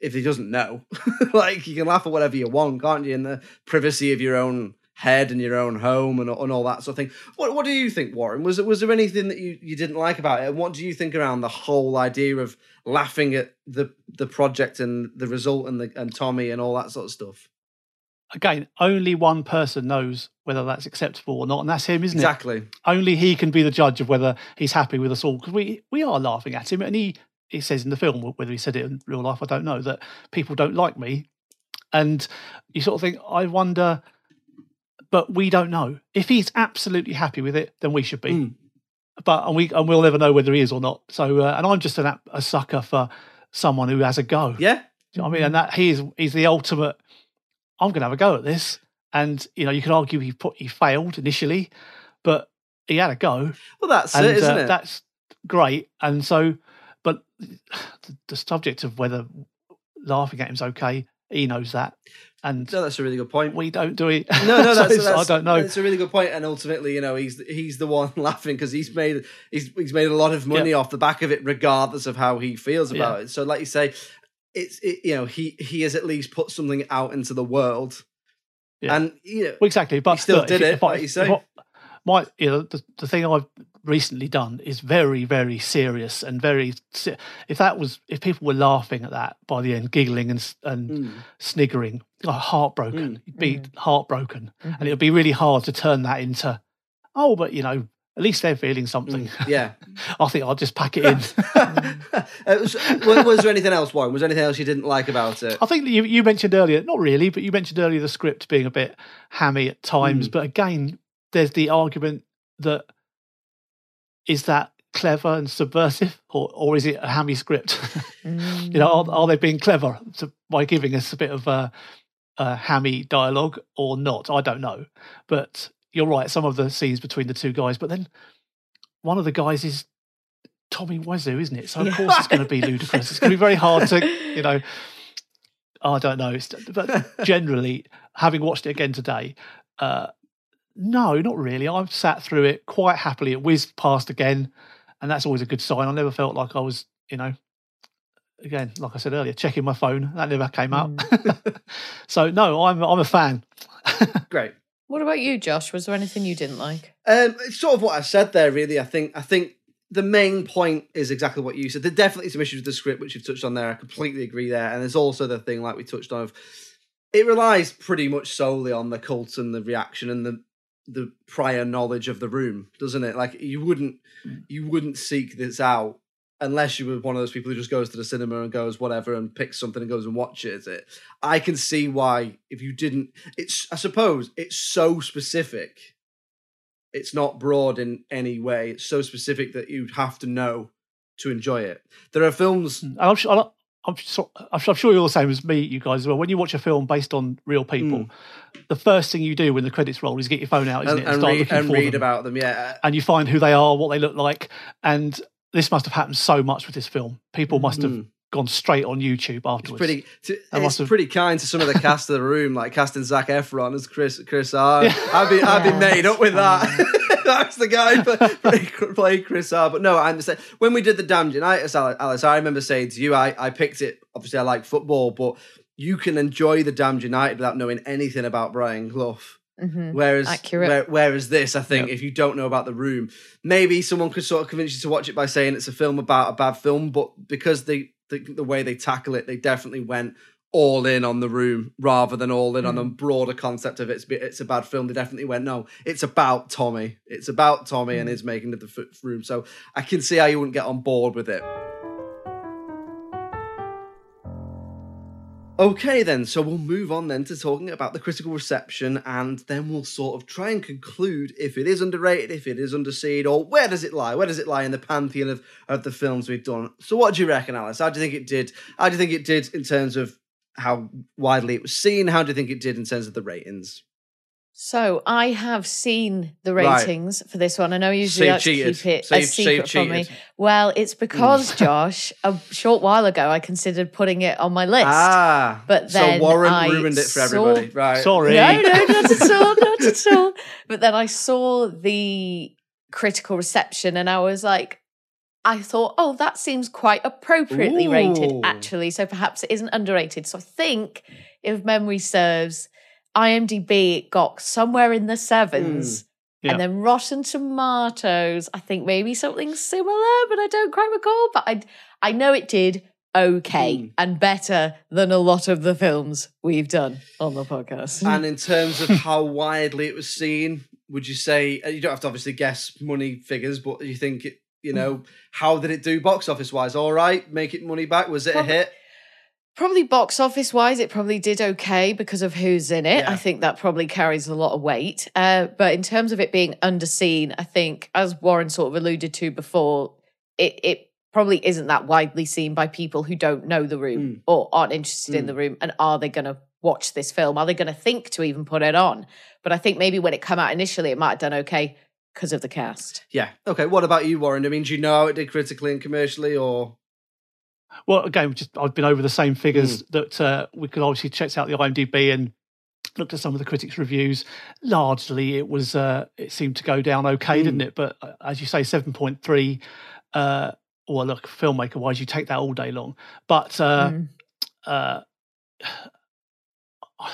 if he doesn't know, [LAUGHS] like you can laugh at whatever you want, can't you? In the privacy of your own head and your own home and, and all that sort of thing. What what do you think, Warren? Was it was there anything that you, you didn't like about it? And what do you think around the whole idea of laughing at the the project and the result and the and Tommy and all that sort of stuff? Again, only one person knows whether that's acceptable or not, and that's him, isn't Exactly. it? Exactly. Only he can be the judge of whether he's happy with us all because we we are laughing at him, and he he says in the film whether he said it in real life, I don't know that people don't like me, and you sort of think, I wonder, but we don't know if he's absolutely happy with it, then we should be. Mm. But and we and we'll never know whether he is or not. So, uh, and I'm just an, a sucker for someone who has a go. Yeah. You know what I mean? And that he is he's the ultimate. I'm going to have a go at this, and you know you could argue he put he failed initially, but he had a go. Well, that's and it, isn't uh, it? That's great. And so, but [SIGHS] the, the subject of whether laughing at him's okay, he knows that, and no, that's a really good point. we don't do it. No, no, [LAUGHS] So that's, it's- that's I don't know. It's a really good point. point, and ultimately, you know, he's he's the one [LAUGHS] laughing because he's made he's he's made a lot of money Yeah. off the back of it, regardless of how he feels about Yeah. it. So, like you say, it's it, you know he he has at least put something out into the world, Yeah. and you know Well, exactly, but he still look, did if, it, if I- like you say. I- my, you know, the, the thing I've recently done is very, very serious and very. If that was, if people were laughing at that by the end, giggling and and Mm. sniggering, heartbroken, you'd be Mm. heartbroken, Mhm. and it would be really hard to turn that into, oh, but you know, at least they're feeling something. Mm, yeah. [LAUGHS] I think I'll just pack it in. [LAUGHS] Uh, was, was was there anything else, Warren? Was there anything else you didn't like about it? I think you, you mentioned earlier, not really, but you mentioned earlier the script being a bit hammy at times. Mm. But again, there's the argument that is that clever and subversive, or or is it a hammy script? Mm. [LAUGHS] you know, are, are they being clever to, by giving us a bit of a, a hammy dialogue or not? I don't know. But you're right. Some of the scenes between the two guys, but then one of the guys is Tommy Wiseau, isn't it? So of Yeah. course it's going to be ludicrous. It's going to be very hard to, you know. [LAUGHS] I don't know. But generally, having watched it again today, uh, no, not really. I've sat through it quite happily. It whizzed past again, and that's always a good sign. I never felt like I was, you know, again, like I said earlier, checking my phone. That never came up. Mm. [LAUGHS] so no, I'm I'm a fan. [LAUGHS] Great. What about you, Josh? Was there anything you didn't like? Um, it's sort of what I said there. Really, I think I think the main point is exactly what you said. There definitely some issues with the script, which you've touched on there. I completely agree there. And there's also the thing, like we touched on, of it relies pretty much solely on the cult and the reaction and the the prior knowledge of the room, doesn't it? Like you wouldn't you wouldn't seek this out unless you were one of those people who just goes to the cinema and goes whatever and picks something and goes and watches it. I can see why if you didn't it's I suppose it's so specific. It's not broad in any way. It's so specific that you'd have to know to enjoy it. There are films hmm, And I'm, su- I'm, I'm, I'm sure you're the same as me, you guys as well. When you watch a film based on real people, hmm. the first thing you do when the credits roll is get your phone out, isn't and, it, and, and start read, looking and for read them. about them. Yeah, and you find who they are, what they look like, and this must have happened so much with this film. People must have Mm. gone straight on YouTube afterwards. It's pretty. must It's have- pretty kind to some of the cast of the room, like casting Zac Efron as Chris Chris R. [LAUGHS] I'd be I'd be made up with that. That's [LAUGHS] the guy play, play Chris R. But no, I understand. When we did the Damned United, Alice, I remember saying to you, I I picked it. Obviously, I like football, but you can enjoy the Damned United without knowing anything about Brian Clough. Mhm. Whereas, Accurate. where- whereas this, I think, if you don't know about the room, maybe someone could sort of convince you to watch it by saying it's a film about a bad film. But because they, the, the way they tackle it, they definitely went all in on the room rather than all in on the broader concept of it's it's a bad film. They definitely went no, it's about Tommy. It's about Tommy and his making of the f- room. So I can see how you wouldn't get on board with it. Okay, then. So we'll move on then to talking about the critical reception, and then we'll sort of try and conclude if it is underrated, if it is underseen, or where does it lie? Where does it lie in the pantheon of, of the films we've done? So, what do you reckon, Alice? How do you think it did? How do you think it did in terms of how widely it was seen? How do you think it did in terms of the ratings? So I have seen the Right. ratings for this one. I know usually So you I like to keep it So a you've- so you've secret from me. Well, it's because [LAUGHS] Josh, a short while ago, I considered putting it on my list. Ah, but so then Warren I ruined it for saw- everybody. Right. Sorry. No, no, not at [LAUGHS] all, not at all. But then I saw the critical reception, and I was like, I thought, oh, that seems quite appropriately rated, actually. So perhaps it isn't underrated. So I think, if memory serves, IMDb got somewhere in the sevens. Mm. Yeah. And then Rotten Tomatoes, I think maybe something similar, but I don't quite recall. But I, I know it did okay Mm. and better than a lot of the films we've done on the podcast. And in [LAUGHS] terms of how widely it was seen, would you say uh, you don't have to obviously guess money figures, but do you think it, you know, how did it do box office wise? All right, make it money back. Was it a Probably- hit? Probably box office wise, it probably did okay because of who's in it. Yeah. I think that probably carries a lot of weight. Uh, but in terms of it being underseen, I think, as Warren sort of alluded to before, it, it probably isn't that widely seen by people who don't know the room Mm. or aren't interested in the room. And are they going to watch this film? Are they going to think to even put it on? But I think maybe when it came out initially, it might have done okay because of the cast. Yeah. Okay. What about you, Warren? I mean, do you know how it did critically and commercially, or Well, again, just I've been over the same figures that uh, we could obviously checked out the IMDb and looked at some of the critics' reviews. Largely, it was uh, it seemed to go down okay, didn't it? But uh, as you say, seven point three. Uh, well, look, filmmaker wise, you take that all day long. But uh, Mm. uh, [SIGHS]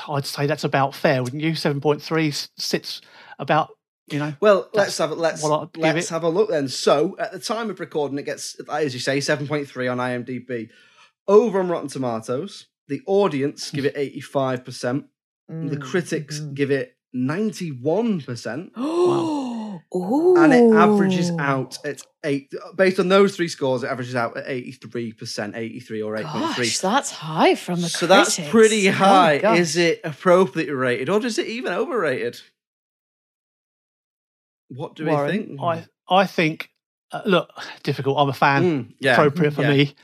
I'd say that's about fair, wouldn't you? Seven point three sits about you know. Well, let's have a let's what I'd give let's it. have a look then. So, at the time of recording, it gets as you say seven point three on IMDb. Over on Rotten Tomatoes, the audience give it eighty five percent. The Mm, critics mhm. give it ninety one percent, Ooh. [GASPS] [GASPS] and it averages out at eight. Based on those three scores, it averages out at eighty three percent, eighty three or eight point three. Gosh, that's high from the So critics. that's pretty Oh, high. gosh. Is it appropriately rated, or is it even overrated? What do Warren, we think? I I think uh, look [SIGHS] difficult. I'm a fan. Mm, yeah, Appropriate for yeah. me.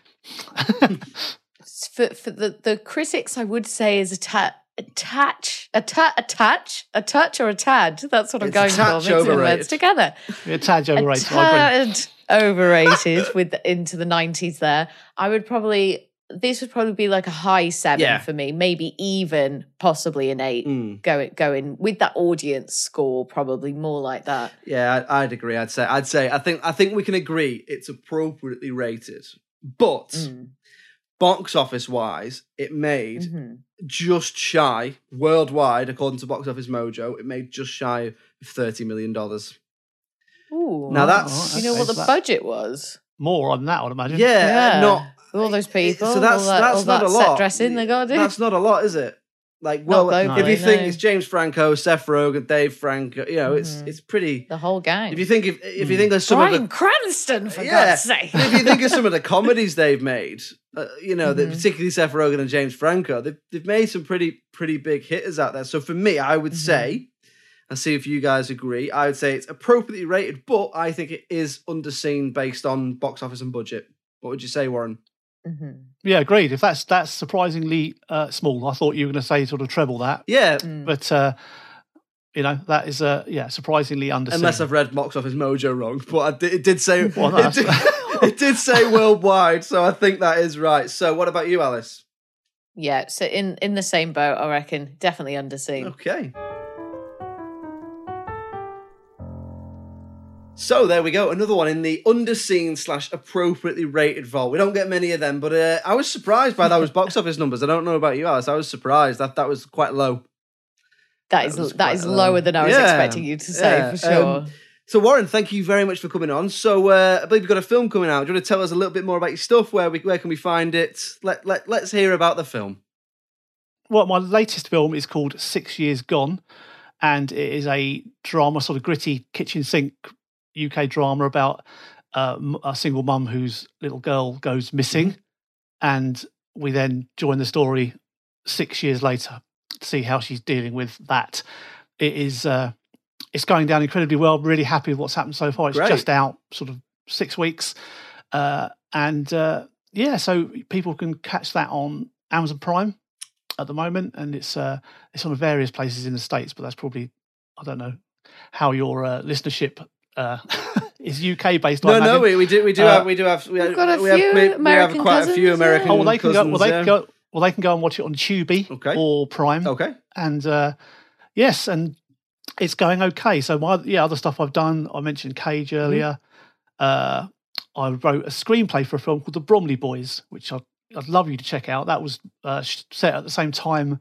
for for the the critics, I would say is a ta- attach, a ta- attach, a touch or a tad. That's what I'm It's going a for. touch Mixing the overrated. words together. A tad overrated. I agree. tad overrated with the, into the 90s. There, I would probably. This would probably be like a high seven Yeah. for me, maybe even possibly an eight. Mm. Going going with that audience score, probably more like that. Yeah, I- I'd agree. I'd say. I'd say. I think. I think we can agree it's appropriately rated, but Mm. box office wise, it made Mhm. just shy worldwide, according to Box Office Mojo, it made just shy of thirty million dollars. Ooh. Now that's you know what the that- budget was? More on that, I'd imagine. yeah, Yeah. not All those people. so that's all that, that's all not that a set lot. dressing they got to do. That's not a lot, is it? Like, well, if globally, you think no. it's James Franco, Seth Rogen, Dave Franco, you know, it's Mhm. it's pretty. the whole gang. If you think if if you think there's some of Brian the Cranston, for yeah, God's sake. if you think of some of the [LAUGHS] comedies they've made, uh, you know, that Mhm. particularly Seth Rogen and James Franco, they've they've made some pretty pretty big hitters out there. So for me, I would Mhm. say, and see if you guys agree, I would say it's appropriately rated, but I think it is underseen based on box office and budget. What would you say, Warren? Mhm. Yeah, agreed. If that's that's surprisingly uh, small, I thought you were going to say sort of treble that, Yeah, Mm. but uh, you know that is uh, yeah surprisingly underseen. unless I've read box office mojo wrong, but I did, it did say [LAUGHS] Well, it, did, [LAUGHS] [LAUGHS] it did say worldwide, so I think that is right. So what about you, Alice? Yeah, so in in the same boat, I reckon. Definitely underseen. Okay. So there we go, another one in the underseen slash appropriately rated vault. We don't get many of them, but uh, I was surprised by those box [LAUGHS] office numbers. I don't know about you, Alice. I was surprised that that was quite low. That That is was that is quite lower than I was Yeah, expecting you to say yeah, for sure. um, So Warren, thank you very much for coming on. So uh, I believe you've got a film coming out. Do you want to tell us a little bit more about your stuff? Where we where can we find it? Let let let's hear about the film. Well, my latest film is called Six Years Gone, and it is a drama, sort of gritty kitchen sink UK drama about uh, a single mum whose little girl goes missing, and we then join the story six years later to see how she's dealing with that. It is uh, it's going down incredibly well. Really happy with what's happened so far. It's Great. just out, sort of six weeks, uh, and uh, yeah, so people can catch that on Amazon Prime at the moment, and it's uh, it's on various places in the states. But that's probably I don't know how your uh, listenership uh, [LAUGHS] is UK based. I No, no, we, we do we do Uh, have we do have we, We've got a we have, few we, we have American quite a few cousins, yeah. American. Oh, well, they can go. Well, they yeah. can go. Well, they can go and watch it on Tubi Okay. or Prime. Okay. and uh, yes, and it's going okay. So my yeah, other stuff I've done. I mentioned Cage Mm-hmm. earlier. Uh, I wrote a screenplay for a film called The Bromley Boys, which I'd, I'd love you to check out. That was uh, set at the same time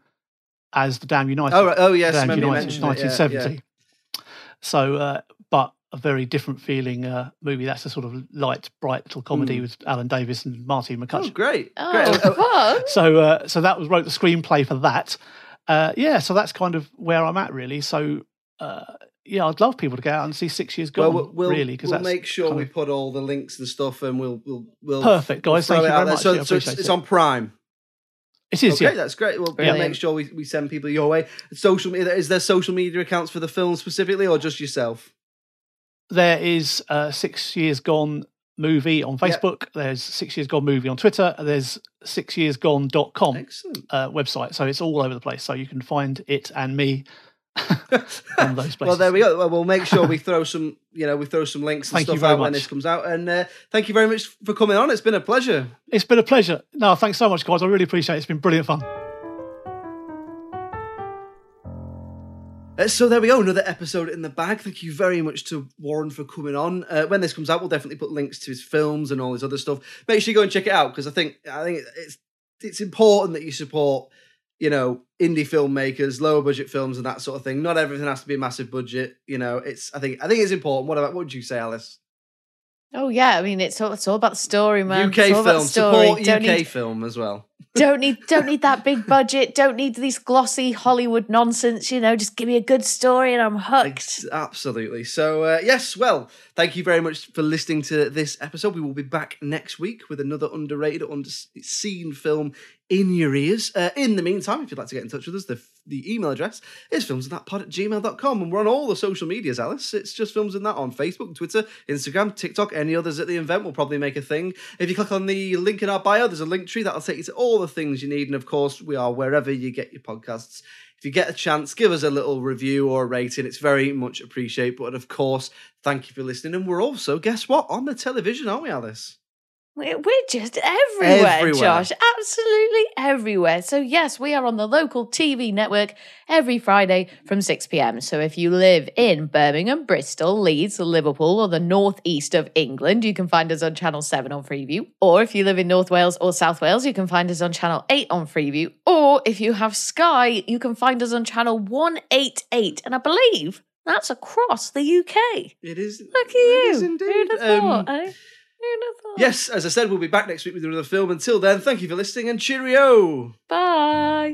as the Damned United. Oh, right. oh yes, Damn remember you United, mentioned it, yeah, 1970. So, uh, but a very different feeling uh, movie. That's a sort of light, bright little comedy Mm. with Alan Davies and Martine Oh, McCutcheon. great, Oh, great. Oh, [LAUGHS] fun. So, uh, so that was wrote the screenplay for that. Uh, yeah, so that's kind of where I'm at, really. So, uh, yeah, I'd love people to go out and see Six Years well, Gone, we'll, we'll, really, because we'll make sure kind we of- put all the links and stuff, and we'll we'll we'll Perfect, guys. we'll Thank you very much. So, Yeah, so it's, appreciate it's on Prime. it is. Okay, yeah, that's great. We'll, we'll Brilliant. make sure we, we send people your way. Social media is there social media accounts for the film specifically, or just yourself? There is uh, Six Years Gone movie on Yep. Facebook. There's Six Years Gone movie on Twitter. and There's sixyearsgone.com Excellent. uh, website. So it's all over the place. So you can find it and me [LAUGHS] on those places. Well, there we go. Well, we'll make sure we [LAUGHS] throw some, you know, we throw some links and Thank stuff out when this comes out. And uh, thank you very much for coming on. It's been a pleasure. It's been a pleasure. No, thanks so much, guys. I really appreciate it. It's been brilliant fun. So there we go, another episode in the bag. Thank you very much to Warren for coming on. Uh, when this comes out, we'll definitely put links to his films and all his other stuff. Make sure you go and check it out because I think I think it's it's important that you support, you know, indie filmmakers, lower budget films, and that sort of thing. Not everything has to be a massive budget. You know, it's I think I think it's important. What about what would you say, Alice? Oh yeah, I mean it's all it's all about the story, man. UK it's all about film, support Don't UK need film as well. [LAUGHS] don't need [LAUGHS] don't need that big budget. Don't need these glossy Hollywood nonsense. You know, just give me a good story and I'm hooked. Absolutely. So, uh, yes, well, thank you very much for listening to this episode. We will be back next week with another underrated or underseen film in your ears. Uh, in the meantime, if you'd like to get in touch with us, the, the email address is filmsandthatpod at gmail.com. And we're on all the social medias, Alice. It's just Films and That on Facebook, Twitter, Instagram, TikTok, any others at the event. We'll probably make a thing. If you click on the link in our bio, there's a link tree that'll take you to all the things you need. And of course, we are wherever you get your podcasts. If you get a chance, give us a little review or a rating. It's very much appreciated. But of course, thank you for listening. And we're also, guess what, on the television, aren't we, Alice? We're just everywhere, Everywhere. Josh. Absolutely everywhere. So, yes, we are on the local TV network every Friday from 6 p.m. So, if you live in Birmingham, Bristol, Leeds, Liverpool, or the northeast of England, you can find us on Channel 7 on Freeview. Or if you live in North Wales or South Wales, you can find us on Channel 8 on Freeview. Or if you have Sky, you can find us on Channel 188. And I believe that's across the UK. It is. Look at you. is indeed. Who'd have Um, thought, eh? Thought? Yes, as I said, we'll be back next week with another film. Until then, thank you for listening and cheerio. Bye.